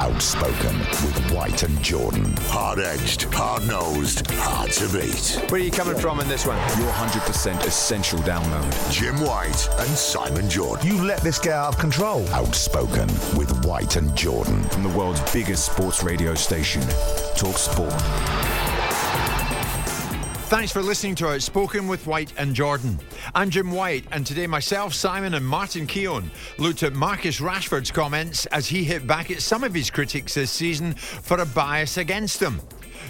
Outspoken with White and Jordan. Hard edged, hard nosed, hard to beat. Where are you coming from in this one? Your 100% essential download. Jim White and Simon Jordan. You let this get out of control. Outspoken with White and Jordan. From the world's biggest sports radio station, Talk Sport. Thanks for listening to Outspoken with White and Jordan. I'm Jim White, and today myself, Simon, and Martin Keown looked at Marcus Rashford's comments as he hit back at some of his critics this season for a bias against them.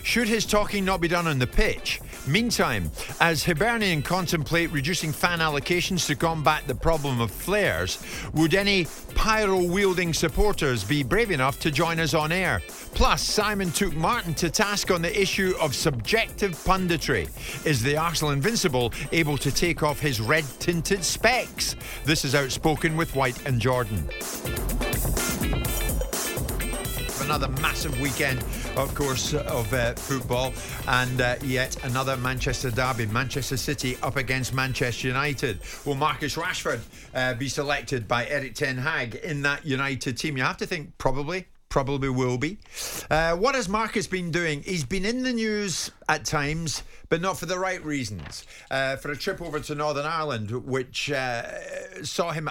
Should his talking not be done on the pitch? Meantime, as Hibernian contemplate reducing fan allocations to combat the problem of flares, would any pyro wielding supporters be brave enough to join us on air? Plus, Simon took Martin to task on the issue of subjective punditry. Is the Arsenal Invincible able to take off his red tinted specs? This is Outspoken with White and Jordan another massive weekend, of course, of uh, football, and uh, yet another Manchester derby. Manchester City up against Manchester United. Will Marcus Rashford uh, be selected by Erik Ten Hag in that United team? You have to think probably probably will be. Uh, what has Marcus been doing? He's been in the news at times, but not for the right reasons. Uh, for a trip over to Northern Ireland, which uh, saw him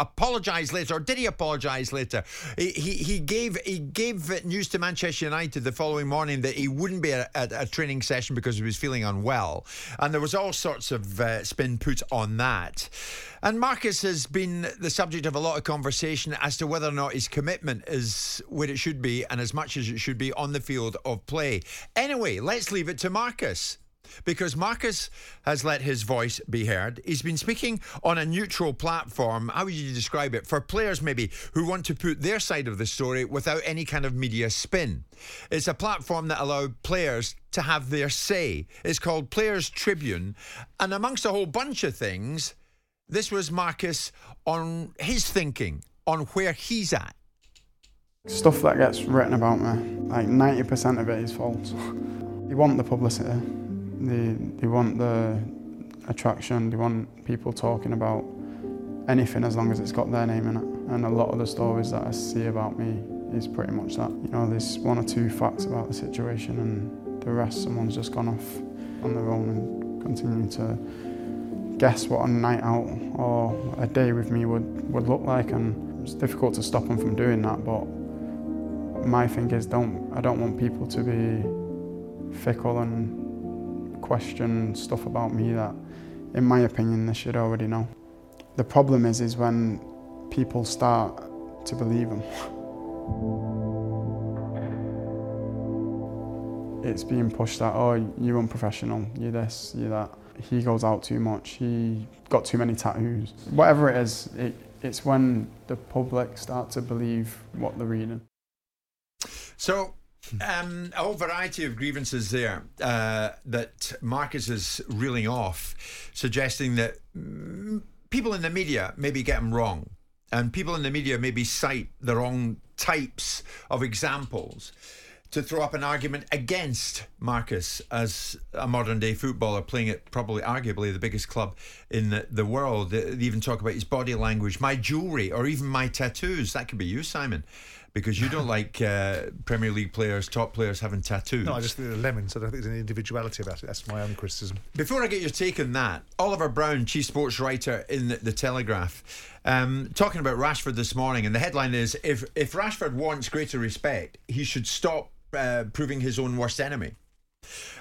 apologise later, or did he apologise later? He, he, he gave he gave news to Manchester United the following morning that he wouldn't be at, at a training session because he was feeling unwell, and there was all sorts of uh, spin put on that. And Marcus has been the subject of a lot of conversation as to whether or not his commitment is where it should be and as much as it should be on the field of play. Anyway, let's leave it to Marcus because Marcus has let his voice be heard. He's been speaking on a neutral platform. How would you describe it? For players, maybe, who want to put their side of the story without any kind of media spin. It's a platform that allowed players to have their say. It's called Players Tribune. And amongst a whole bunch of things, this was Marcus on his thinking, on where he's at. Stuff that gets written about me, like 90% of it is false. they want the publicity, they, they want the attraction, they want people talking about anything as long as it's got their name in it. And a lot of the stories that I see about me is pretty much that. You know, there's one or two facts about the situation and the rest someone's just gone off on their own and continuing to guess what a night out or a day with me would, would look like and it's difficult to stop them from doing that but my thing is don't I don't want people to be fickle and question stuff about me that in my opinion they should already know. The problem is is when people start to believe them. It's being pushed that, oh, you're unprofessional, you're this, you're that he goes out too much, he got too many tattoos. Whatever it is, it, it's when the public start to believe what they're reading. So, um, a whole variety of grievances there uh, that Marcus is reeling off, suggesting that mm, people in the media maybe get them wrong, and people in the media maybe cite the wrong types of examples. To throw up an argument against Marcus as a modern day footballer playing at probably arguably the biggest club in the, the world. They even talk about his body language, my jewellery, or even my tattoos. That could be you, Simon because you don't like uh, Premier League players, top players having tattoos. No, I just think they're lemons. I don't think there's any individuality about it. That's my own criticism. Before I get your take on that, Oliver Brown, chief sports writer in the, the Telegraph, um, talking about Rashford this morning, and the headline is: If if Rashford wants greater respect, he should stop uh, proving his own worst enemy.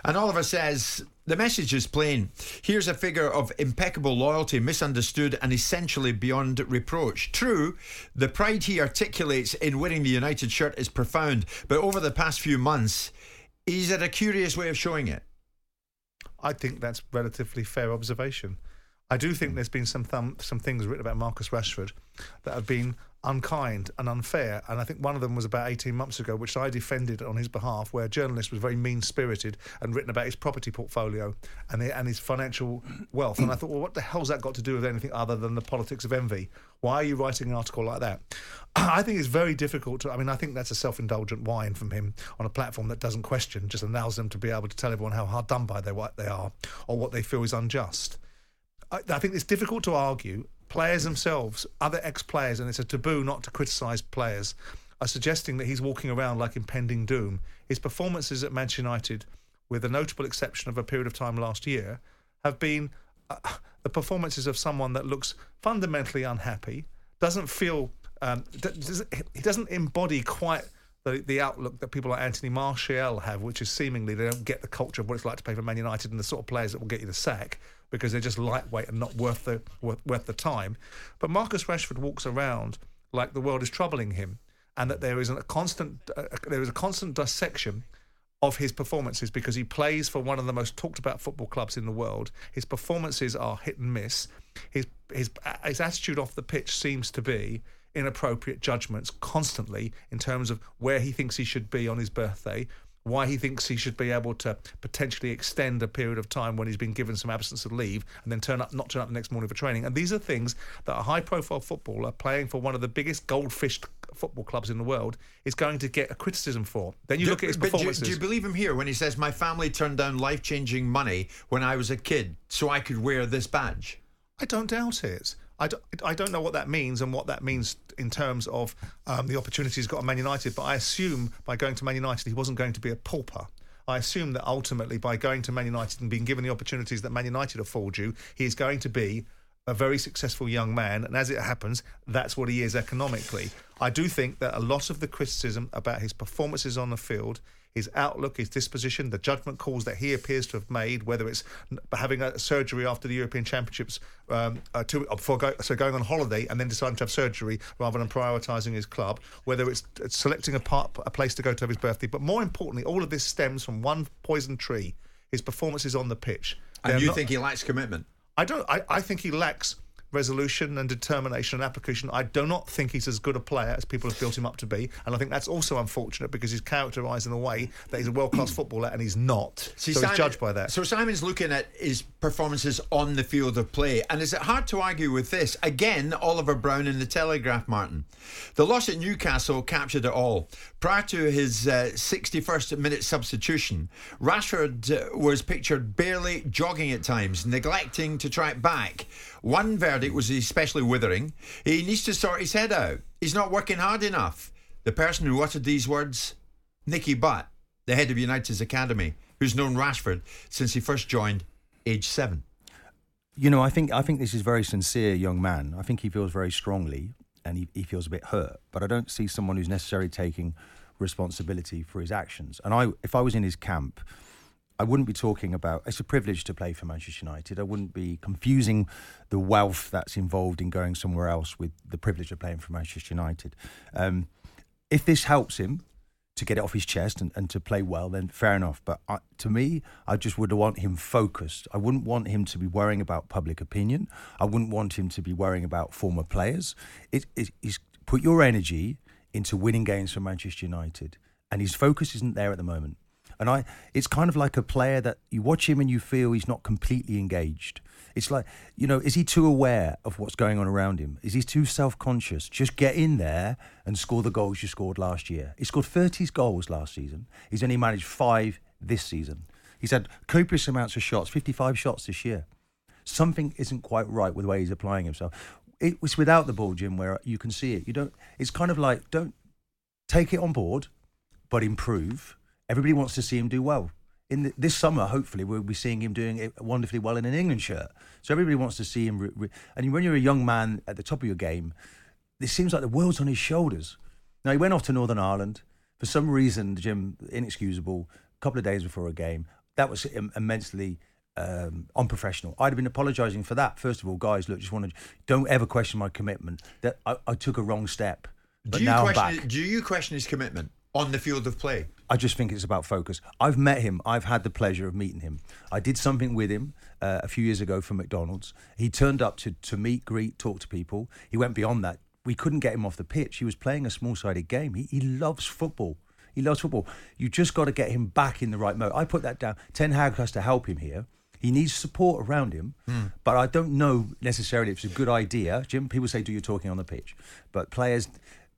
And Oliver says the message is plain. Here's a figure of impeccable loyalty, misunderstood and essentially beyond reproach. True, the pride he articulates in wearing the United shirt is profound, but over the past few months, he's had a curious way of showing it. I think that's relatively fair observation. I do think there's been some some things written about Marcus Rashford that have been unkind and unfair. And I think one of them was about 18 months ago, which I defended on his behalf, where a journalist was very mean spirited and written about his property portfolio and, the, and his financial wealth. And I thought, well, what the hell's that got to do with anything other than the politics of envy? Why are you writing an article like that? I think it's very difficult to. I mean, I think that's a self indulgent whine from him on a platform that doesn't question, just allows them to be able to tell everyone how hard done by they, they are or what they feel is unjust. I, think it's difficult to argue players themselves, other ex players, and it's a taboo not to criticise players, are suggesting that he's walking around like impending doom. His performances at Manchester United, with the notable exception of a period of time last year, have been uh, the performances of someone that looks fundamentally unhappy, doesn't feel, um, doesn't, he doesn't embody quite the, the outlook that people like Anthony Martial have, which is seemingly they don't get the culture of what it's like to play for Man United and the sort of players that will get you the sack because they're just lightweight and not worth the worth, worth the time. But Marcus Rashford walks around like the world is troubling him, and that there is a constant uh, there is a constant dissection of his performances because he plays for one of the most talked about football clubs in the world. His performances are hit and miss. His his his attitude off the pitch seems to be inappropriate judgments constantly in terms of where he thinks he should be on his birthday, why he thinks he should be able to potentially extend a period of time when he's been given some absence of leave and then turn up not turn up the next morning for training. And these are things that a high profile footballer playing for one of the biggest goldfish football clubs in the world is going to get a criticism for. Then you do, look at his performances. Do, do you believe him here when he says my family turned down life changing money when I was a kid so I could wear this badge? I don't doubt it. I don't, I don't know what that means and what that means in terms of um, the opportunities he's got at Man United, but I assume by going to Man United he wasn't going to be a pauper. I assume that ultimately by going to Man United and being given the opportunities that Man United afford you, he is going to be a very successful young man. And as it happens, that's what he is economically. I do think that a lot of the criticism about his performances on the field his outlook, his disposition, the judgment calls that he appears to have made, whether it's having a surgery after the European Championships, um, uh, to, uh, go, so going on holiday and then deciding to have surgery rather than prioritising his club, whether it's, it's selecting a, part, a place to go to have his birthday. But more importantly, all of this stems from one poison tree: his performances on the pitch. And They're you not- think he lacks commitment? I don't. I, I think he lacks resolution and determination and application. I do not think he's as good a player as people have built him up to be, and I think that's also unfortunate because he's characterised in a way that he's a world class footballer and he's not. See, so Simon- he's judged by that. So Simon's looking at his performances on the field of play, and is it hard to argue with this? Again, Oliver Brown in the Telegraph, Martin. The loss at Newcastle captured it all. Prior to his uh, 61st minute substitution, Rashford uh, was pictured barely jogging at times, neglecting to track back. One verdict was especially withering. He needs to sort his head out. He's not working hard enough. The person who uttered these words, Nicky Butt, the head of United's academy, who's known Rashford since he first joined, age seven. You know, I think I think this is very sincere young man. I think he feels very strongly, and he, he feels a bit hurt. But I don't see someone who's necessarily taking responsibility for his actions. And I, if I was in his camp, I wouldn't be talking about. It's a privilege to play for Manchester United. I wouldn't be confusing the wealth that's involved in going somewhere else with the privilege of playing for Manchester United. Um, if this helps him to get it off his chest and, and to play well, then fair enough. But I, to me, I just would want him focused. I wouldn't want him to be worrying about public opinion. I wouldn't want him to be worrying about former players. It, it, put your energy into winning games for Manchester United, and his focus isn't there at the moment. And I, it's kind of like a player that you watch him and you feel he's not completely engaged. It's like, you know, is he too aware of what's going on around him? Is he too self conscious? Just get in there and score the goals you scored last year. He scored 30 goals last season. He's only managed five this season. He's had copious amounts of shots, 55 shots this year. Something isn't quite right with the way he's applying himself. It was without the ball, Jim, where you can see it. You don't. It's kind of like don't take it on board, but improve. Everybody wants to see him do well in the, this summer, hopefully, we'll be seeing him doing it wonderfully well in an England shirt. So everybody wants to see him. Re- re- and when you're a young man at the top of your game, it seems like the world's on his shoulders. Now he went off to Northern Ireland for some reason, Jim, inexcusable. A couple of days before a game, that was Im- immensely um, unprofessional. I'd have been apologising for that. First of all, guys, look, just want to don't ever question my commitment. That I, I took a wrong step, but do you now I'm back. Do you question his commitment on the field of play? I just think it's about focus. I've met him. I've had the pleasure of meeting him. I did something with him uh, a few years ago for McDonald's. He turned up to, to meet, greet, talk to people. He went beyond that. We couldn't get him off the pitch. He was playing a small sided game. He, he loves football. He loves football. You just got to get him back in the right mode. I put that down. Ten Hag has to help him here. He needs support around him, Hmm. but I don't know necessarily if it's a good idea. Jim, people say, do your talking on the pitch. But players,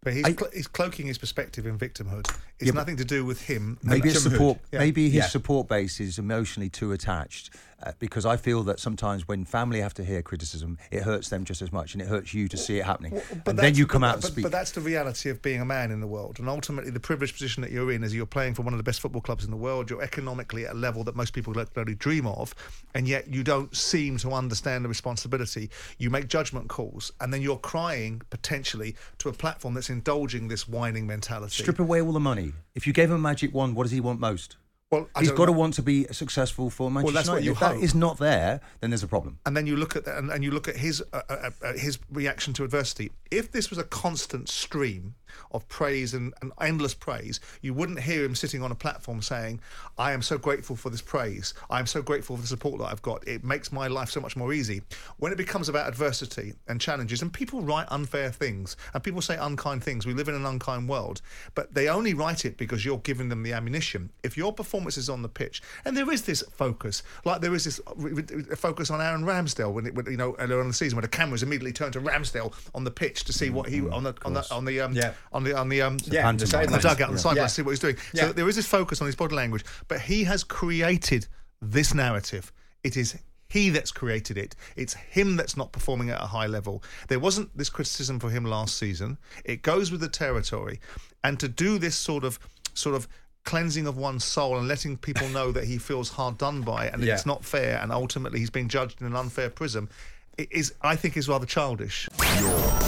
But he's, I- cl- he's cloaking his perspective in victimhood. It's Yeah, nothing to do with him. Maybe his support, Yeah. maybe his Yeah. support base is emotionally too attached. Uh, because I feel that sometimes when family have to hear criticism, it hurts them just as much, and it hurts you to see it happening. But and then you come but, out and but, speak. But that's the reality of being a man in the world, and ultimately the privileged position that you're in is you're playing for one of the best football clubs in the world. You're economically at a level that most people don't only dream of, and yet you don't seem to understand the responsibility. You make judgment calls, and then you're crying potentially to a platform that's indulging this whining mentality. Strip away all the money. If you gave him a magic wand, what does he want most? Well, I He's got to want to be successful for Manchester that's what United. you if that hope. is not there, then there's a problem. and then you look at that, and, and you look at his uh, uh, uh, his reaction to adversity. If this was a constant stream of praise and, and endless praise, you wouldn't hear him sitting on a platform saying, "I am so grateful for this praise. I am so grateful for the support that I've got. It makes my life so much more easy." When it becomes about adversity and challenges, and people write unfair things and people say unkind things, we live in an unkind world, but they only write it because you're giving them the ammunition. If your performance is on the pitch, and there is this focus, like there is this focus on Aaron Ramsdale when, it, when you know earlier on in the season, when the cameras immediately turned to Ramsdale on the pitch to see what he on the on the on the um, Yeah. On the on the um Yeah, on the the sidelines. dugout on the Yeah. sideline Yeah. to see what he's doing. Yeah. So there is this focus on his body language, but he has created this narrative. It is he that's created it. It's him that's not performing at a high level. There wasn't this criticism for him last season. It goes with the territory, and to do this sort of sort of cleansing of one's soul and letting people know that he feels hard done by and Yeah. it's not fair and ultimately he's being judged in an unfair prism it is I think is rather childish.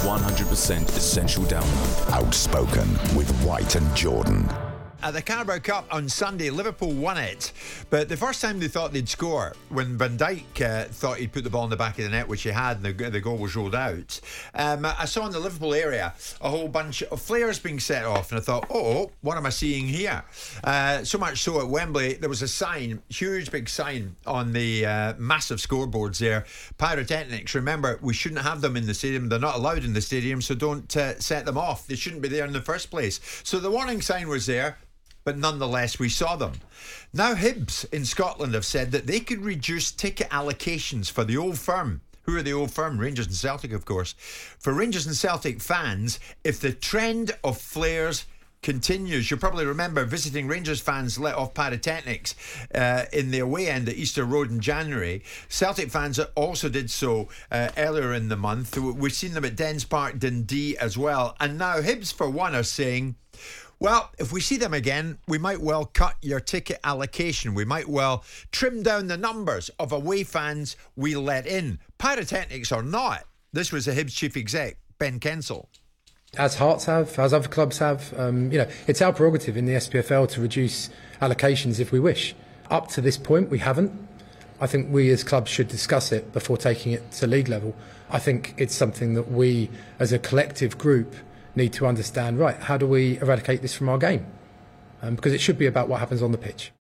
Your 100% essential download. Outspoken with White and Jordan. At the Carabao Cup on Sunday, Liverpool won it. But the first time they thought they'd score, when Van Dijk uh, thought he'd put the ball in the back of the net, which he had, and the, the goal was rolled out, um, I saw in the Liverpool area a whole bunch of flares being set off, and I thought, oh, what am I seeing here? Uh, so much so at Wembley, there was a sign, huge big sign on the uh, massive scoreboards there. Pyrotechnics, remember, we shouldn't have them in the stadium. They're not allowed in the stadium, so don't uh, set them off. They shouldn't be there in the first place. So the warning sign was there but nonetheless we saw them. Now Hibs in Scotland have said that they could reduce ticket allocations for the old firm. Who are the old firm? Rangers and Celtic, of course. For Rangers and Celtic fans, if the trend of flares continues. You'll probably remember visiting Rangers fans let off pyrotechnics uh, in the away end at Easter Road in January. Celtic fans also did so uh, earlier in the month. We've seen them at Dens Park, Dundee as well. And now Hibs, for one, are saying, well, if we see them again, we might well cut your ticket allocation. We might well trim down the numbers of away fans we let in. Pyrotechnics or not, this was the Hibs chief exec, Ben Kensell. as Hearts have, as other clubs have. Um, you know, it's our prerogative in the SPFL to reduce allocations if we wish. Up to this point, we haven't. I think we as clubs should discuss it before taking it to league level. I think it's something that we, as a collective group, need to understand. Right, how do we eradicate this from our game? Um, because it should be about what happens on the pitch.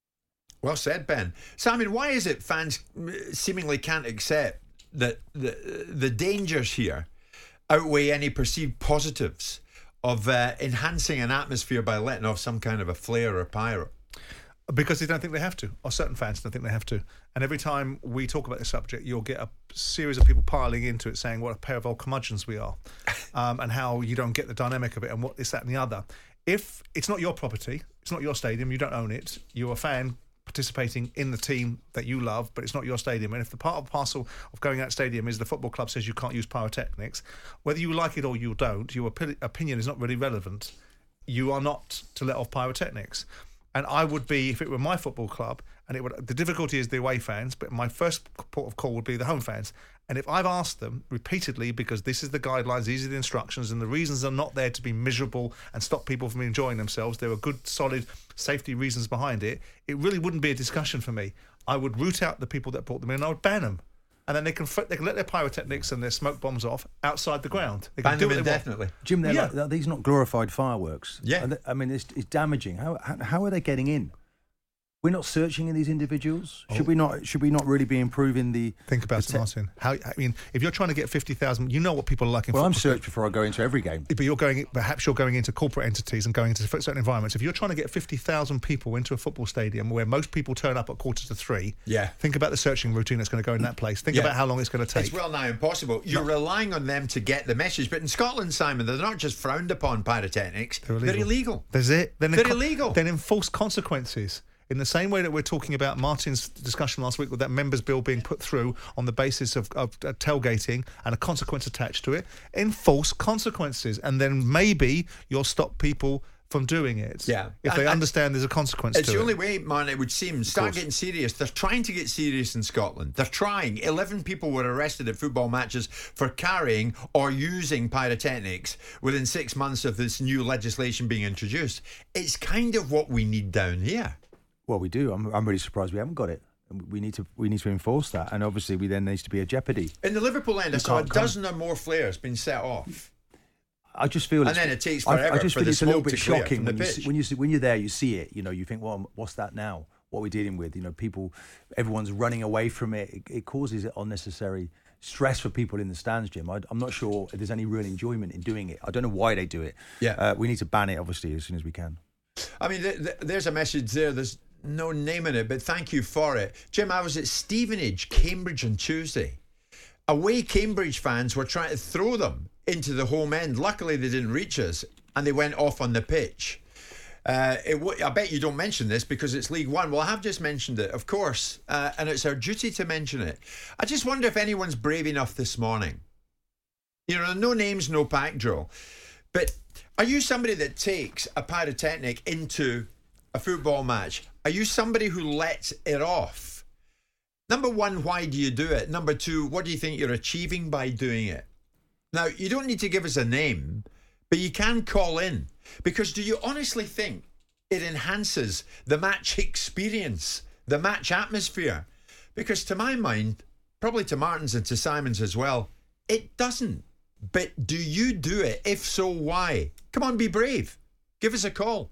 Well said, Ben. Simon, why is it fans seemingly can't accept that the, the dangers here outweigh any perceived positives of uh, enhancing an atmosphere by letting off some kind of a flare or pyro? Because they don't think they have to, or certain fans don't think they have to. And every time we talk about this subject, you'll get a series of people piling into it saying what a pair of old curmudgeons we are, um, and how you don't get the dynamic of it, and what this, that, and the other. If it's not your property, it's not your stadium, you don't own it, you're a fan participating in the team that you love, but it's not your stadium. And if the part of the parcel of going out stadium is the football club says you can't use pyrotechnics, whether you like it or you don't, your opi- opinion is not really relevant. You are not to let off pyrotechnics. And I would be if it were my football club, and it would. The difficulty is the away fans, but my first port of call would be the home fans. And if I've asked them repeatedly, because this is the guidelines, these are the instructions, and the reasons are not there to be miserable and stop people from enjoying themselves, there are good, solid safety reasons behind it. It really wouldn't be a discussion for me. I would root out the people that brought them in, and I would ban them. And then they can f- they can let their pyrotechnics and their smoke bombs off outside the ground. They can Ban do them what they indefinitely. Jim, they're Yeah. like, these are not glorified fireworks. Yeah. And I mean, it's, it's damaging. How, how how are they getting in? We're not searching in these individuals. Oh. Should we not? Should we not really be improving the? Oh. Think about the it, te- Martin. How I mean, if you're trying to get fifty thousand, you know what people are like in Well, I'm football. searched before I go into every game. But you're going, perhaps you're going into corporate entities and going into certain environments. If you're trying to get 50,000 people into a football stadium where most people turn up at quarter to three, Yeah. think about the searching routine that's going to go in that place. Think Yeah. about how long it's going to take. It's well now impossible. You're relying on them to get the message. But in Scotland, Simon, they're not just frowned upon pyrotechnics, They're they're illegal. illegal. There's it. Then They're enco- illegal. Then enforce consequences. In the same way that we're talking about Martin's discussion last week with that members' bill being put through on the basis of, of uh, tailgating and a consequence attached to it, enforce consequences, and then maybe you'll stop people from doing it. Yeah. if they and understand there's a consequence It's the it. only way, man, it would seem. Start getting serious. They're trying to get serious in Scotland. They're trying. 11 people were arrested at football matches for carrying or using pyrotechnics within six months of this new legislation being introduced. It's kind of what we need down here. Well, we do. I'm, I'm really surprised we haven't got it. We need to we need to enforce that, and obviously we then needs to be a jeopardy. In the Liverpool end, I saw a dozen or more flares being set off. I just feel, And then it takes I- forever I, just for feel it's a little bit shocking when you, see, when you see, when you're there, you see it. You know, you think, well, what's that now? What are we dealing with? You know, people, everyone's running away from it. It, it causes unnecessary stress for people in the stands, Jim. I, I'm not sure if there's any real enjoyment in doing it. I don't know why they do it. Yeah. uh, we need to ban it, obviously, as soon as we can. I mean, th- th- there's a message there. There's no name in it, but thank you for it. Jim, I was at Stevenage, Cambridge on Tuesday. Away Cambridge fans were trying to throw them into the home end. Luckily, they didn't reach us and they went off on the pitch. Uh, w- I bet you don't mention this because it's League One. Well, I have just mentioned it, of course, uh, and it's our duty to mention it. I just wonder if anyone's brave enough this morning. You know, no names, no pack drill. But are you somebody that takes a pyrotechnic into a football match? Are you somebody who lets it off? Number one, why do you do it? Number two, what do you think you're achieving by doing it? Now, you don't need to give us a name, but you can call in. Because do you honestly think it enhances the match experience, the match atmosphere? Because to my mind, probably to Martin's and to Simon's as well, it doesn't. But do you do it? If so, why? Come on, be brave. Give us a call.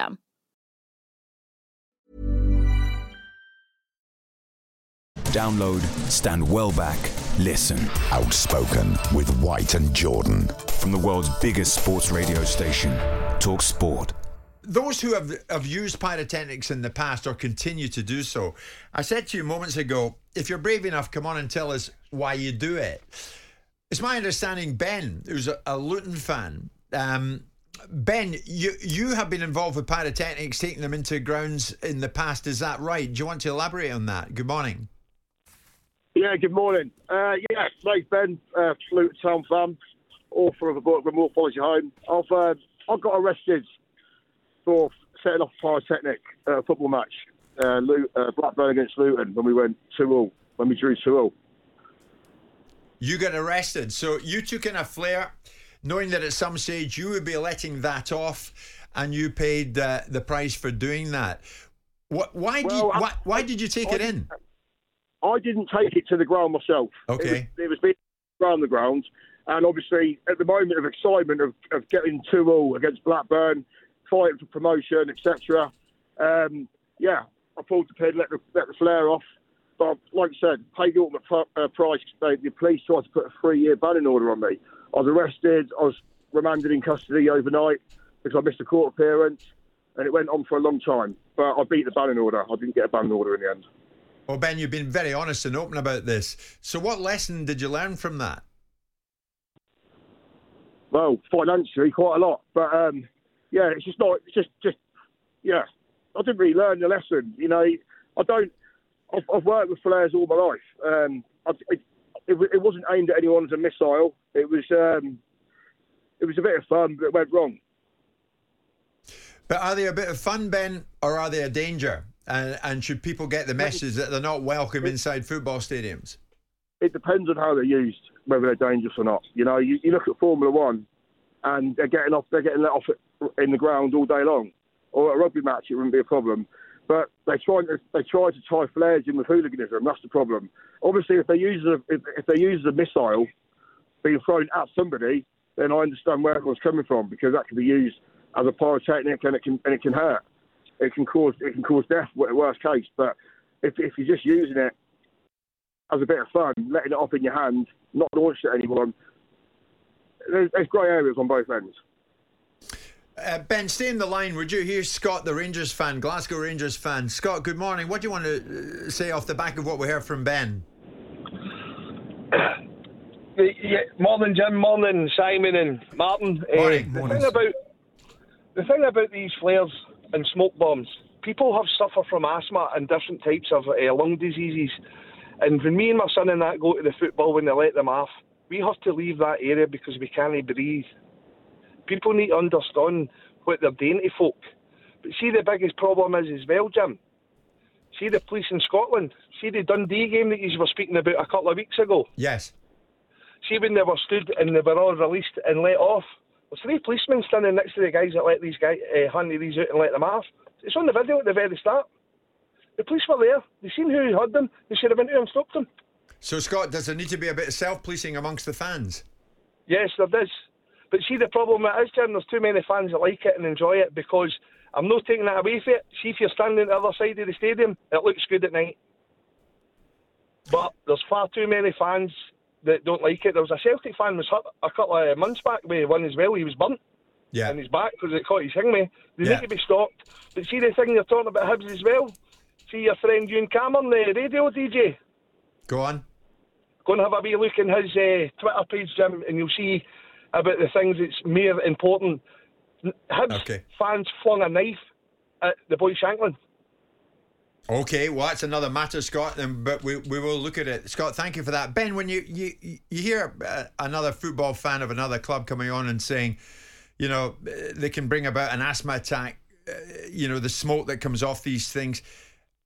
Download, stand well back, listen. Outspoken with White and Jordan. From the world's biggest sports radio station, Talk Sport. Those who have, have used pyrotechnics in the past or continue to do so, I said to you moments ago, if you're brave enough, come on and tell us why you do it. It's my understanding, Ben, who's a, a Luton fan, um, Ben, you you have been involved with pyrotechnics, taking them into grounds in the past. Is that right? Do you want to elaborate on that? Good morning. Yeah, good morning. Uh, yeah, like Ben, uh, Luton Town fan, author of a book, Follows You Home. I've uh, I got arrested for setting off a pyrotechnic at a football match, uh, Lu- uh, Blackburn against Luton, when we went 2 all, when we drew 2 all. You got arrested. So you took in a flare, knowing that at some stage you would be letting that off, and you paid uh, the price for doing that. What, why, did, Well, I- why, why did you take I it in? I didn't take it to the ground myself. Okay. It was, it was being around the ground. And obviously, at the moment of excitement of, of getting 2 all against Blackburn, fighting for promotion, etc., um, yeah, I pulled the pin, let the, let the flare off. But like I said, paid the uh, price. They, the police tried to put a three year banning order on me. I was arrested, I was remanded in custody overnight because I missed a court appearance, and it went on for a long time. But I beat the banning order. I didn't get a banning order in the end. Well, Ben, you've been very honest and open about this. So, what lesson did you learn from that? well, financially, quite a lot. But um, yeah, it's just not. It's just, just yeah. I didn't really learn the lesson. You know, I don't. I've, I've worked with flares all my life. Um, I, it, it, it wasn't aimed at anyone as a missile. It was. Um, it was a bit of fun, but it went wrong. But are they a bit of fun, Ben, or are they a danger? And, and should people get the message that they're not welcome inside football stadiums? It depends on how they're used, whether they're dangerous or not. You know, you, you look at Formula One, and they're getting off. They're getting let off in the ground all day long. Or at a rugby match, it wouldn't be a problem. But they try they try to tie flares in with hooliganism. That's the problem. Obviously, if they use a if, if they use a missile being thrown at somebody, then I understand where everyone's coming from because that can be used as a pyrotechnic and it can and it can hurt. It can cause it can cause death, worst case. But if if you're just using it as a bit of fun, letting it off in your hand, not launching it at anyone, there's, there's grey areas on both ends. Uh, ben, stay in the line, would you? Here's Scott, the Rangers fan, Glasgow Rangers fan. Scott, good morning. What do you want to uh, say off the back of what we heard from Ben? Yeah, morning, Jim. Morning, Simon and Martin. Uh, Morning. the Morning. thing about the thing about these flares and smoke bombs, people have suffer from asthma and different types of uh, lung diseases. And when me and my son and that go to the football when they let them off, we have to leave that area because we can't breathe. People need to understand what they're doing to folk. But see, the biggest problem is as well, Jim. See the police in Scotland. See the Dundee game that you were speaking about a couple of weeks ago. Yes. See when they were stood and they were all released and let off. There's three policemen standing next to the guys that let these guys uh, hand these out and let them off. It's on the video at the very start. The police were there. They seen who had them. They should have been there and stopped them. So, Scott, does there need to be a bit of self policing amongst the fans? Yes, there does. But see, the problem is, Jim, there's too many fans that like it and enjoy it because I'm not taking that away from it. See, if you're standing at the other side of the stadium, it looks good at night. But there's far too many fans that don't like it. There was a Celtic fan was hurt a couple of months back with one as well. He was burnt Yeah. in his back because it caught his me. They Yeah. need to be stopped. But see the thing you're talking about Hibs as well. See your friend Ewen Cameron, the radio DJ. Go on. Go and have a wee look in his uh, Twitter page, Jim, and you'll see about the things that's more important. Hibs Okay. fans flung a knife at the boy Shankland. Okay, well, that's another matter, Scott, and, but we, we will look at it. Scott, thank you for that. Ben, when you, you, you hear uh, another football fan of another club coming on and saying, you know, uh, they can bring about an asthma attack uh, you know, the smoke that comes off these things.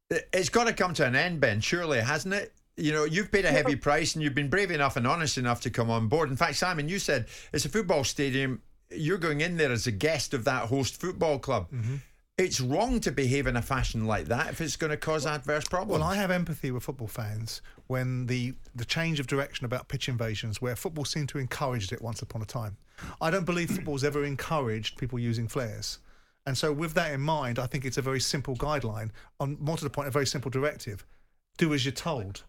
It- It's got to come to an end, Ben. Surely, hasn't it? You know, you've paid a heavy price, and you've been brave enough and honest enough to come on board. In fact, Simon, you said it's a football stadium. You're going in there as a guest of that host football club. Mm-hmm. It's wrong to behave in a fashion like that if it's going to cause adverse problems. Well, I have empathy with football fans when the, the change of direction about pitch invasions, where football seemed to encourage it once upon a time. I don't believe football's ever encouraged people using flares. And so, with that in mind, I think it's a very simple guideline. On more to the point, a very simple directive: do as you're told.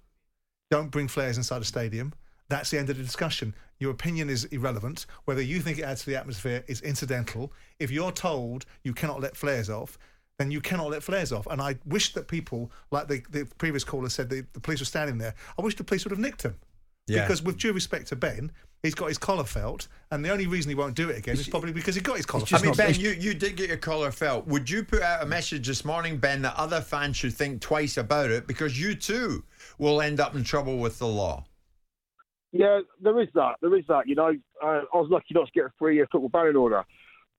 Don't bring flares inside a stadium. That's the end of the discussion. Your opinion is irrelevant. Whether you think it adds to the atmosphere is incidental. If you're told you cannot let flares off, then you cannot let flares off. And I wish that people, like the, the previous caller said, the, the police were standing there. I wish the police would have nicked him. Yeah. Because with due respect to Ben, he's got his collar felt, and the only reason he won't do it again is probably because he got his collar felt. I felt. mean, Ben, you, you did get your collar felt. Would you put out a message this morning, Ben, that other fans should think twice about it because you too will end up in trouble with the law? Yeah, there is that. There is that. You know, uh, I was lucky not to get a three-year football banning order.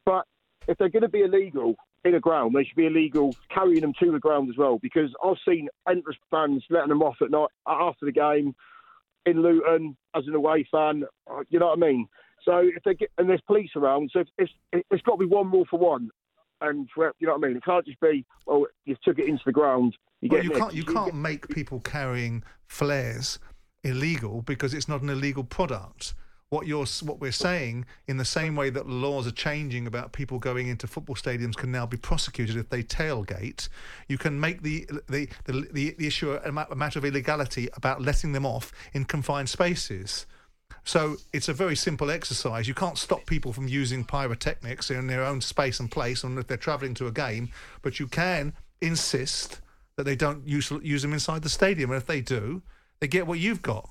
But if they're going to be illegal in a ground, they should be illegal carrying them to the ground as well. Because I've seen endless fans letting them off at night after the game in Luton as an away fan. uh, You know what I mean? So if they get and there's police around, so it's it's, it's got to be one rule for one. And for, you know what I mean? It can't just be, well, you took it into the ground. You Well, get you can't you can't make people carrying flares illegal because it's not an illegal product. What you're what we're saying, in the same way that laws are changing about people going into football stadiums can now be prosecuted if they tailgate, you can make the the the, the, the issue a, a matter of illegality about letting them off in confined spaces. So it's a very simple exercise. You can't stop people from using pyrotechnics in their own space and place, and if they're travelling to a game, but you can insist that they don't use use them inside the stadium. And if they do, they get what you've got.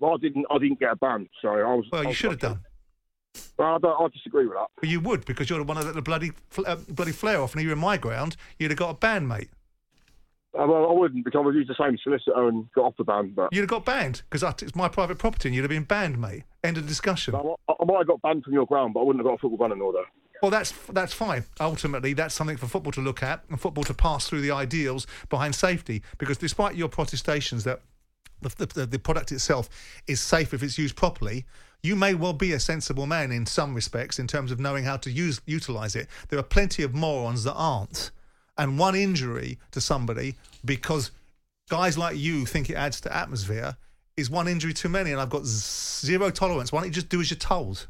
Well, I didn't. I didn't get a ban, so I was. Well, I you was should have done. Well, I, don't, I disagree with that. But you would because you're the one that the bloody uh, bloody flare off, and you're in my ground. You'd have got a ban, mate. Uh, well, I wouldn't because I would use the same solicitor and got off the ban. But You'd have got banned because it's my private property, and you'd have been banned, mate. End of discussion. I, I might have got banned from your ground, but I wouldn't have got a football banning order. Well, that's that's fine. Ultimately, that's something for football to look at and football to pass through the ideals behind safety. Because despite your protestations that the, the, the product itself is safe if it's used properly, you may well be a sensible man in some respects in terms of knowing how to use utilize it. There are plenty of morons that aren't, and one injury to somebody because guys like you think it adds to atmosphere is one injury too many, and I've got zero tolerance. Why don't you just do as you're told?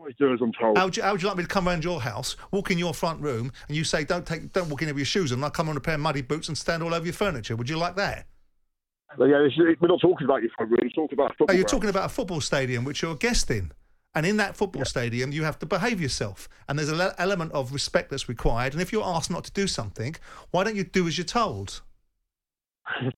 Always do as I'm told. How would, you, how would you like me to come around your house, walk in your front room, and you say, "Don't take, don't walk in with your shoes," and I come on a pair of muddy boots and stand all over your furniture? Would you like that? But yeah, we're not talking about your front room. We're talking about oh, football. Oh, you're ground. talking about a football stadium which you're a guest in, and in that football stadium you have to behave yourself, and there's an element of respect that's required. And if you're asked not to do something, why don't you do as you're told?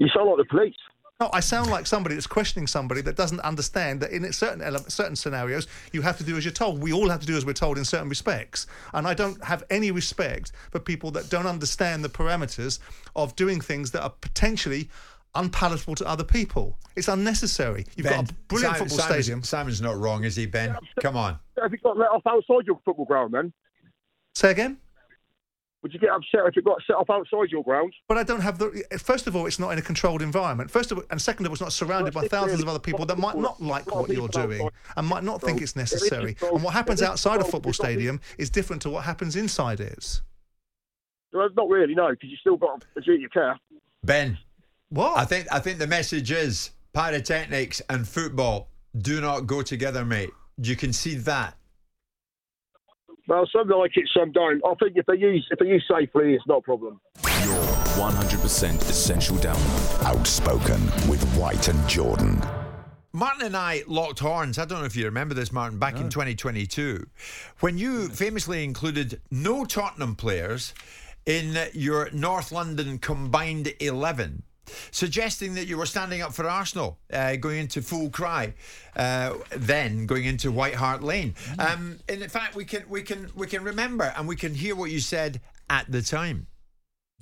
You sound like the police. No, I sound like somebody that's questioning somebody that doesn't understand that in certain ele- certain scenarios you have to do as you're told. We all have to do as we're told in certain respects, and I don't have any respect for people that don't understand the parameters of doing things that are potentially unpalatable to other people. It's unnecessary. You've got a brilliant Simon- football Simon's- stadium. Simon's not wrong, is he, Ben? Come on. Have you got let off outside your football ground then? Say again. Would you get upset if it got set up outside your grounds? But I don't have the. First of all, it's not in a controlled environment. First of all, and second of all, it's not surrounded by thousands of other people that might not like what you're doing and might not think it's necessary. And what happens outside a football stadium is different to what happens inside it. Well, not really, no, because you still got a duty of care. Ben. What? I think I think the message is pyrotechnics and football do not go together, mate. You can see that? Well, some like it, some don't. I think if they use if they use safely, it's not a problem. Your 100% essential download. Outspoken with White and Jordan. Martin and I locked horns. I don't know if you remember this, Martin, back in 2022, when you famously included no Tottenham players in your North London combined 11, suggesting that you were standing up for Arsenal, uh, going into full cry, uh, then going into White Hart Lane. Um, and in fact, we can we can we can remember and we can hear what you said at the time.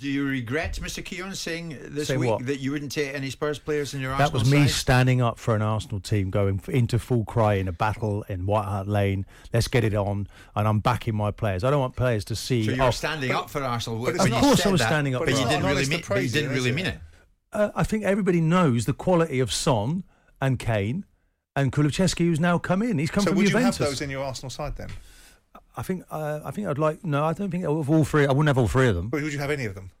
Do you regret, Mr. Keown, saying this Say week what? that you wouldn't take any Spurs players in your That Arsenal That was me side? standing up for an Arsenal team, going into full cry in a battle in White Hart Lane. Let's get it on, and I'm backing my players. I don't want players to see. So you were oh, standing up for Arsenal. but when it's you not- Of course I was that, standing up but for you didn't really mean. to you didn't really mean it? Uh, I think everybody knows the quality of Son and Kane and Kulusevski, who's now come in. He's come so from would Juventus. you have those in your Arsenal side then? I think. Uh, I think I'd like. No, I don't think of all three. I wouldn't have all three of them. But would you have any of them?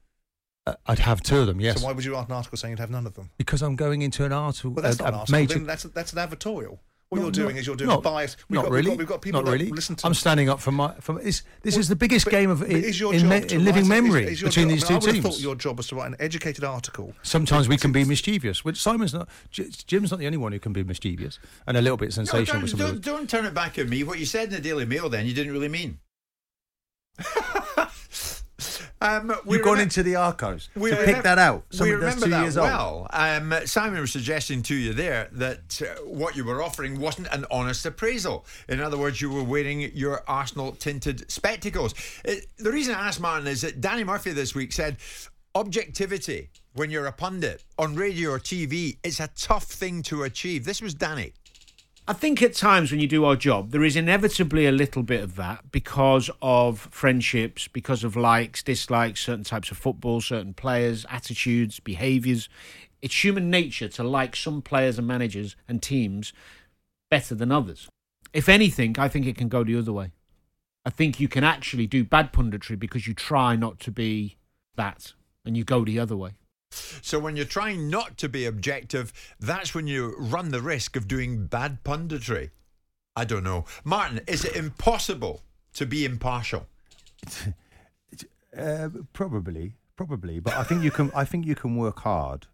Uh, I'd have two of them. Yes. So why would you write an article saying you'd have none of them? because I'm going into an article. Well, that's a, not an article. major. That's that's an advertorial. What Not- you're doing not- is you're doing not- bias. We've not got, really. We've got, we've got people not that really. listen to. I'm standing up for my. For, it's, this is the biggest Well, game of but in, is your in, job me- in living write- is- memory is your between job- these two mean, I would have teams. thought your job was to write an educated article. Sometimes we can be mischievous. Which Simon's not. Jim's not the only one who can be mischievous and a little bit No, sensational. don't, with some of don't, don't turn it back at me. What you said in the Daily Mail then, you didn't really mean. um, we You've gone into the archives we to pick that out. we Something that's remember that well. Um, Simon was suggesting to you there that uh, what you were offering wasn't an honest appraisal. In other words, you were wearing your Arsenal tinted spectacles. It, the reason I asked Martin is that Danny Murphy this week said objectivity when you're a pundit on radio or TV it's a tough thing to achieve. This was Danny. I think at times when you do our job, there is inevitably a little bit of that because of friendships, because of likes, dislikes, certain types of football, certain players, attitudes, behaviours. It's human nature to like some players and managers and teams better than others. If anything, I think it can go the other way. I think you can actually do bad punditry because you try not to be that and you go the other way. So when you're trying not to be objective, that's when you run the risk of doing bad punditry. I don't know. Martin, is it impossible to be impartial? Uh, probably, probably, but I think you can. I think you can work hard,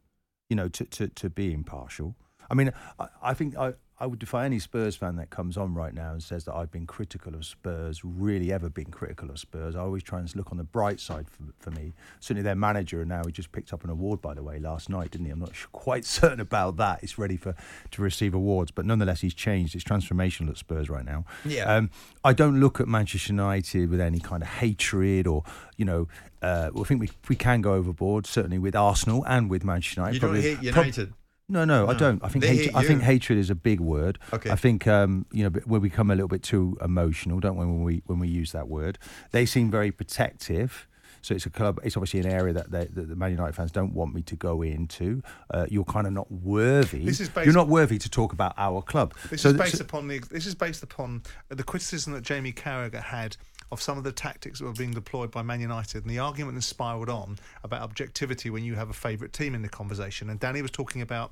you know, to to, to be impartial. I mean, I, I think I, I would defy any Spurs fan that comes on right now and says that I've been critical of Spurs, really ever been critical of Spurs. I always try and look on the bright side for, for me. Certainly their manager, and now he just picked up an award, by the way, last night, didn't he? I'm not quite certain about that. He's ready for to receive awards, but nonetheless, he's changed. It's transformational at Spurs right now. Yeah. Um, I don't look at Manchester United with any kind of hatred or, you know, uh, I think we we can go overboard, certainly with Arsenal and with Manchester United. You don't Probably- hate United? No, no, I don't. I think They hate, hate I think hatred is a big word. Okay. I think um, you know we become a little bit too emotional, don't we, when we when we use that word? They seem very protective. So it's a club. It's obviously an area that, they, that the Man United fans don't want me to go into. Uh, you're kind of not worthy. This is based- you're not worthy to talk about our club. This is based upon the. This is based upon the criticism that Jamie Carragher had of some of the tactics that were being deployed by Man United, and the argument has spiralled on about objectivity when you have a favourite team in the conversation. And Danny was talking about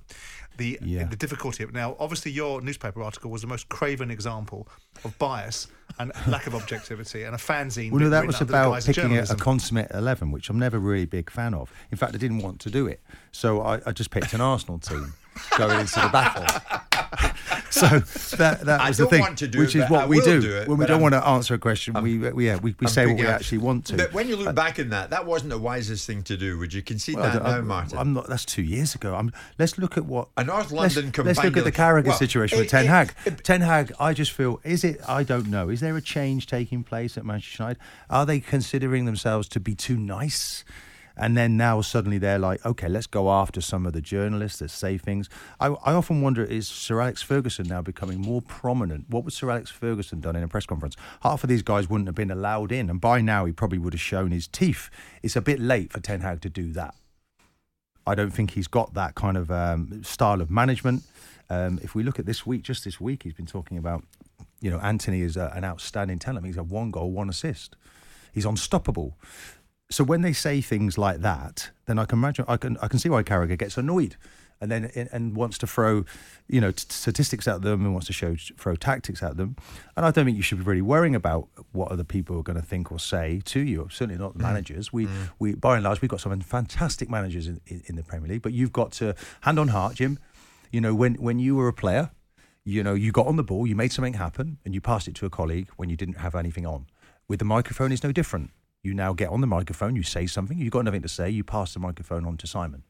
the Yeah. the difficulty. of it. Now, obviously, your newspaper article was the most craven example of bias and lack of objectivity, and a fanzine. Well, no, that was about picking a, a consummate 11, which I'm never really a big fan of. In fact, I didn't want to do it. So I, I just picked an Arsenal team going into the battle. so that, that was the thing, want to do which is what we do. do it, when we don't I'm- want to answer a question, we, we, yeah, we, we I'm say what we actually want to. But when you look Uh, back in that, that wasn't the wisest thing to do. Would you concede well, that now, Martin? I'm not. That's two years ago. I'm, let's look at what. A North let's- London Let's, look at the Carragher well, situation it- with Ten it- Hag. Ten Hag, I just feel is it? I don't know. Is there a change taking place at Manchester United? Are they considering themselves to be too nice? And then now suddenly they're like, okay, let's go after some of the journalists that say things. I, I often wonder, is Sir Alex Ferguson now becoming more prominent? What would Sir Alex Ferguson done in a press conference? Half of these guys wouldn't have been allowed in, and by now he probably would have shown his teeth. It's a bit late for Ten Hag to do that. I don't think he's got that kind of um, style of management. Um, if we look at this week, just this week, he's been talking about, you know, Antony is a, an outstanding talent. He's had one goal, one assist. He's unstoppable. So when they say things like that, then I can imagine, I can, I can see why Carragher gets annoyed, and then and, wants to throw, you know, t- statistics at them and wants to show throw tactics at them. And I don't think you should be really worrying about what other people are going to think or say to you. Certainly not the mm. managers. We mm. we by and large we've got some fantastic managers in, in, in the Premier League, but you've got to hand on heart, Jim. You know, when when you were a player, you know, you got on the ball, you made something happen, and you passed it to a colleague when you didn't have anything on. With the microphone, it's no different. You now get on the microphone, you say something, you've got nothing to say, you pass the microphone on to Simon.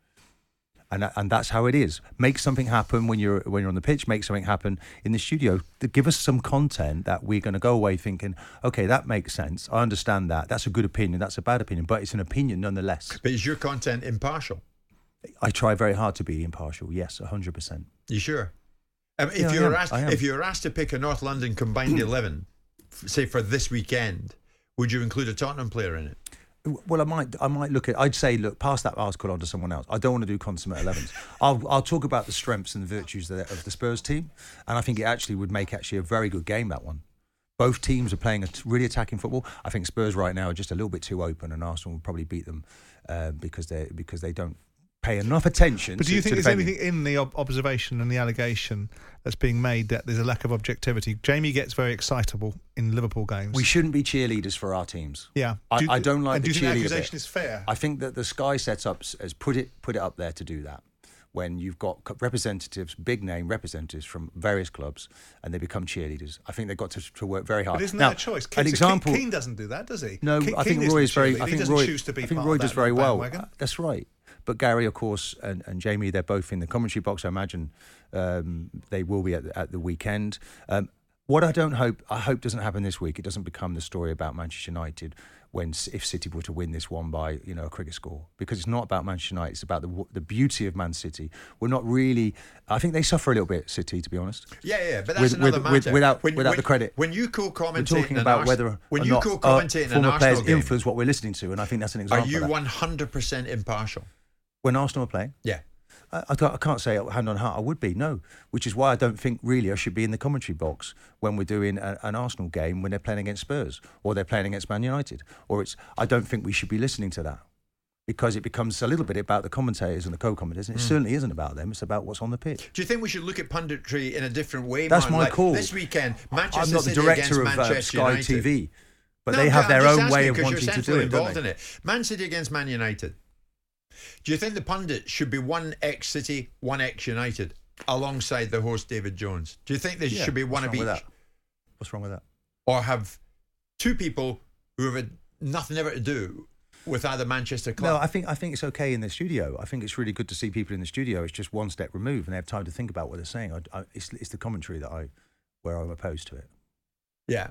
And, tha- and that's how it is. Make something happen when you're when you're on the pitch. Make something happen in the studio. Give us some content that we're going to go away thinking, okay, that makes sense. I understand that. That's a good opinion. That's a bad opinion, but it's an opinion nonetheless. But is your content impartial? I try very hard to be impartial. Yes, hundred percent. You sure? Um, if Yeah, you're asked, if you were asked to pick a North London combined eleven, say for this weekend, would you include a Tottenham player in it? Well, I might, I might look at. I'd say, look, pass that article on to someone else. I don't want to do consummate 11s. I'll, I'll talk about the strengths and the virtues of the, of the Spurs team, and I think it actually would make actually a very good game that one. Both teams are playing a t- really attacking football. I think Spurs right now are just a little bit too open, and Arsenal will probably beat them uh, because they because they don't pay enough attention. But do to- you think to there's anything in the ob- observation and the allegation that's being made that there's a lack of objectivity? Jamie gets very excitable in Liverpool games. We shouldn't be cheerleaders for our teams. Yeah. I, do I don't like the do you think the cheerleader accusation bit. is fair? I think that the Sky setups has put it put it up there to do that. When you've got representatives, big name representatives from various clubs, and they become cheerleaders, I think they've got to, to work very hard. But isn't now, that a choice? An example. Keane doesn't do that, does he? No, Keane- I think Roy isn't very. I think Roy. to I think Roy does very well. Uh, That's right. But Gary, of course, and, and Jamie, they're both in the commentary box. I imagine um, they will be at the, at the weekend. Um, what I don't hope, I hope doesn't happen this week. It doesn't become the story about Manchester United when if City were to win this one by you know a cricket score because it's not about Manchester United. It's about the the beauty of Man City. We're not really. I think they suffer a little bit, City, to be honest. Yeah, yeah, but that's With- another with- matter. with- without When- without when- the credit. When you We're co-commentate talking about Ars- whether when you not co-commentate uh, in an former players game, influence what we're listening to, and I think that's an example. are you one hundred percent impartial? When Arsenal are playing? Yeah. I, I, can't, say hand on heart I would be, no. Which is why I don't think really I should be in the commentary box when we're doing a, an Arsenal game when they're playing against Spurs or they're playing against Man United. Or it's I don't think we should be listening to that because it becomes a little bit about the commentators and the co-commentators. And it Mm. certainly isn't about them. It's about what's on the pitch. Do you think we should look at punditry in a different way? That's Martin? my Like call. This weekend, Manchester I'm not the director of uh, Sky United. TV, but No, they have their own way of wanting to do it. don't involved they? in it. Man City against Man United. Do you think the pundit should be one ex City, one ex United, alongside the host David Jones? Do you think there Yeah, should be one of each, that? What's wrong with that? or have two people who have had nothing ever to do with either Manchester club? No, I think I think it's okay in the studio. I think it's really good to see people in the studio. It's just one step removed, and they have time to think about what they're saying. I, I, it's, it's the commentary that I, where I'm opposed to it. yeah.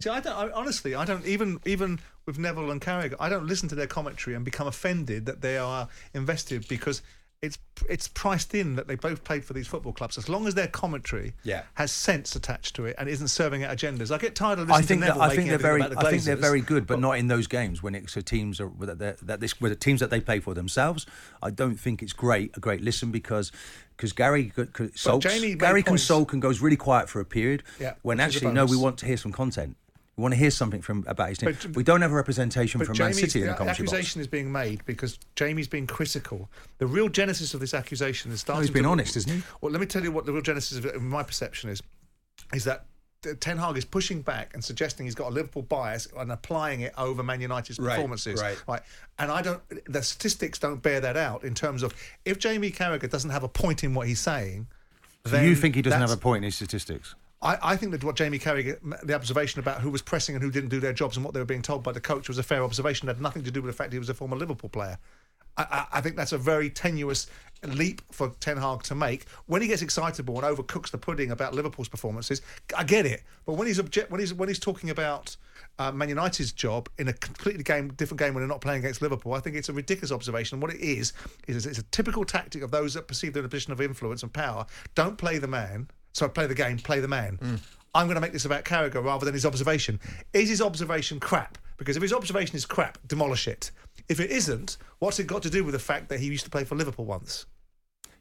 See, I don't. I, honestly, I don't even even with Neville and Carragher. I don't listen to their commentary and become offended that they are invested because it's it's priced in that they both played for these football clubs. As long as their commentary Yeah. has sense attached to it and isn't serving out agendas, I get tired of I listening think to that, Neville I think they're very the I think they're very good, but not in those games when it's so teams are that that this with the teams that they play for themselves. I don't think it's great a great listen because because Gary sulks. Jamie Gary can sulk and goes really quiet for a period. Yeah, when which is a actually no, we want to hear some content. We want to hear something from about his team. But- we don't have a representation from Man City in the the commentary box. accusation is being made because Jamie's being critical. The real genesis of this accusation is starting. he's been to- honest, isn't he? Well, let me tell you what the real genesis of my perception is, is that Ten Hag is pushing back and suggesting he's got a Liverpool bias and applying it over Man United's Right, performances. right. Right. And I don't. The statistics don't bear that out in terms of if Jamie Carragher doesn't have a point in what he's saying. So then you think he doesn't have a point in his statistics? I, I think that what Jamie Carragher, the observation about who was pressing and who didn't do their jobs and what they were being told by the coach was a fair observation. It had nothing to do with the fact he was a former Liverpool player. I, I, think that's a very tenuous leap for Ten Hag to make. When he gets excitable and overcooks the pudding about Liverpool's performances, I get it. But when he's object, when he's when he's talking about uh, Man United's job in a completely game different game when they're not playing against Liverpool, I think it's a ridiculous observation. And what it is is it's a typical tactic of those that perceive they're in a position of influence and power. Don't play the man. So I play the game, play the man. Mm. I'm going to make this about Carragher rather than his observation. Is his observation crap? Because if his observation is crap, demolish it. If it isn't, what's it got to do with the fact that he used to play for Liverpool once?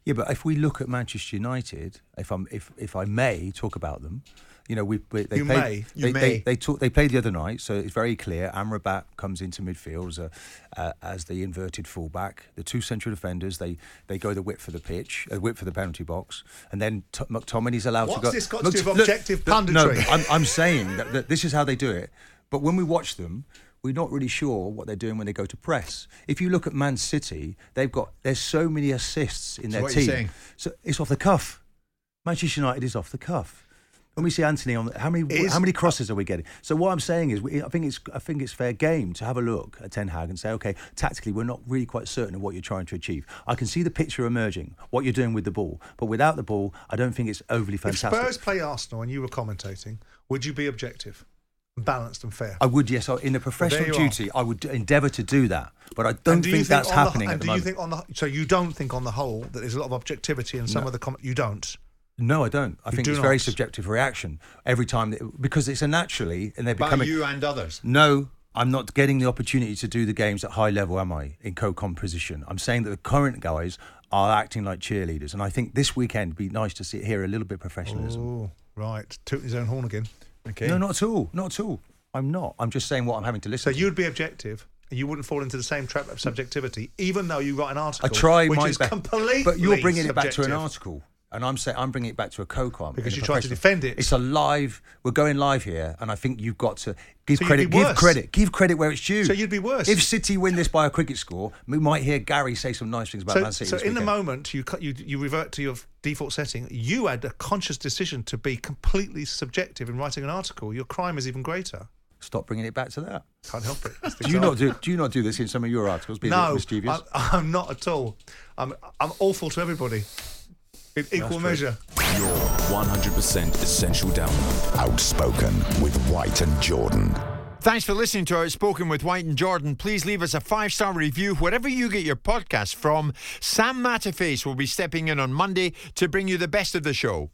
Yeah, but if we look at Manchester United, if I'm if if I may talk about them, you know, we, we they You played, may. They, You they, may. They, talk, they played the other night, so it's very clear. Amrabat comes into midfield as, a, uh, as the inverted fullback. The two central defenders they they go the width for the pitch, uh, width for the penalty box, and then T- McTominay's allowed What's to go. What's this got to do with look, objective look, No. I'm, I'm saying that, that this is how they do it. But when we watch them, we're not really sure what they're doing when they go to press. If you look at Man City, they've got there's so many assists in So their what are you team. saying? So it's off the cuff. Manchester United is off the cuff. When we see Antony on, how many Is- how many crosses are we getting? So what I'm saying is, we, I think it's I think it's fair game to have a look at Ten Hag and say, okay, tactically we're not really quite certain of what you're trying to achieve. I can see the picture emerging, what you're doing with the ball, but without the ball, I don't think it's overly fantastic. If. Spurs play Arsenal and you were commentating, would you be objective, balanced, and fair? I would, yes, in a professional you are. duty, I would endeavour to do that, but I don't do you think that's on the- happening and at the do moment. you think on the so you don't think on the whole that there's a lot of objectivity in some No. of the com- you don't? No, I don't. I You think do it's very subjective reaction every time that, because it's a naturally and they're By becoming. you and others. No, I'm not getting the opportunity to do the games at high level, am I? In co-composition, I'm saying that the current guys are acting like cheerleaders, and I think this weekend would be nice to see here a little bit of professionalism. Oh, right, tooting his own horn again. Okay. No, not at all. Not at all. I'm not. I'm just saying what I'm having to So listen. to. So you'd be objective. and You wouldn't fall into the same trap of subjectivity, even though you write an article. I try which my is best, completely but you're bringing it back to an article, and I'm saying I'm bringing it back to a co-com Because you try to defend it. It's a live. We're going live here, and I think you've got to give So credit. Give credit. Give credit where it's due. So you'd be worse. if City win this by a cricket score. We might hear Gary say some nice things about So, Man City. so in the moment, you, you you revert to your default setting. You had a conscious decision to be completely subjective in writing an article. Your crime is even greater. Stop bringing it back to that. Can't help it. Do you not do? Do you not do this in some of your articles? Being No, mischievous. I'm, I'm not at all. I'm I'm awful to everybody. In equal true. measure. Your 100% essential download. Outspoken with White and Jordan. Thanks for listening to Outspoken with White and Jordan. Please leave us a five star review wherever you get your podcast from. Sam Matterface will be stepping in on Monday to bring you the best of the show.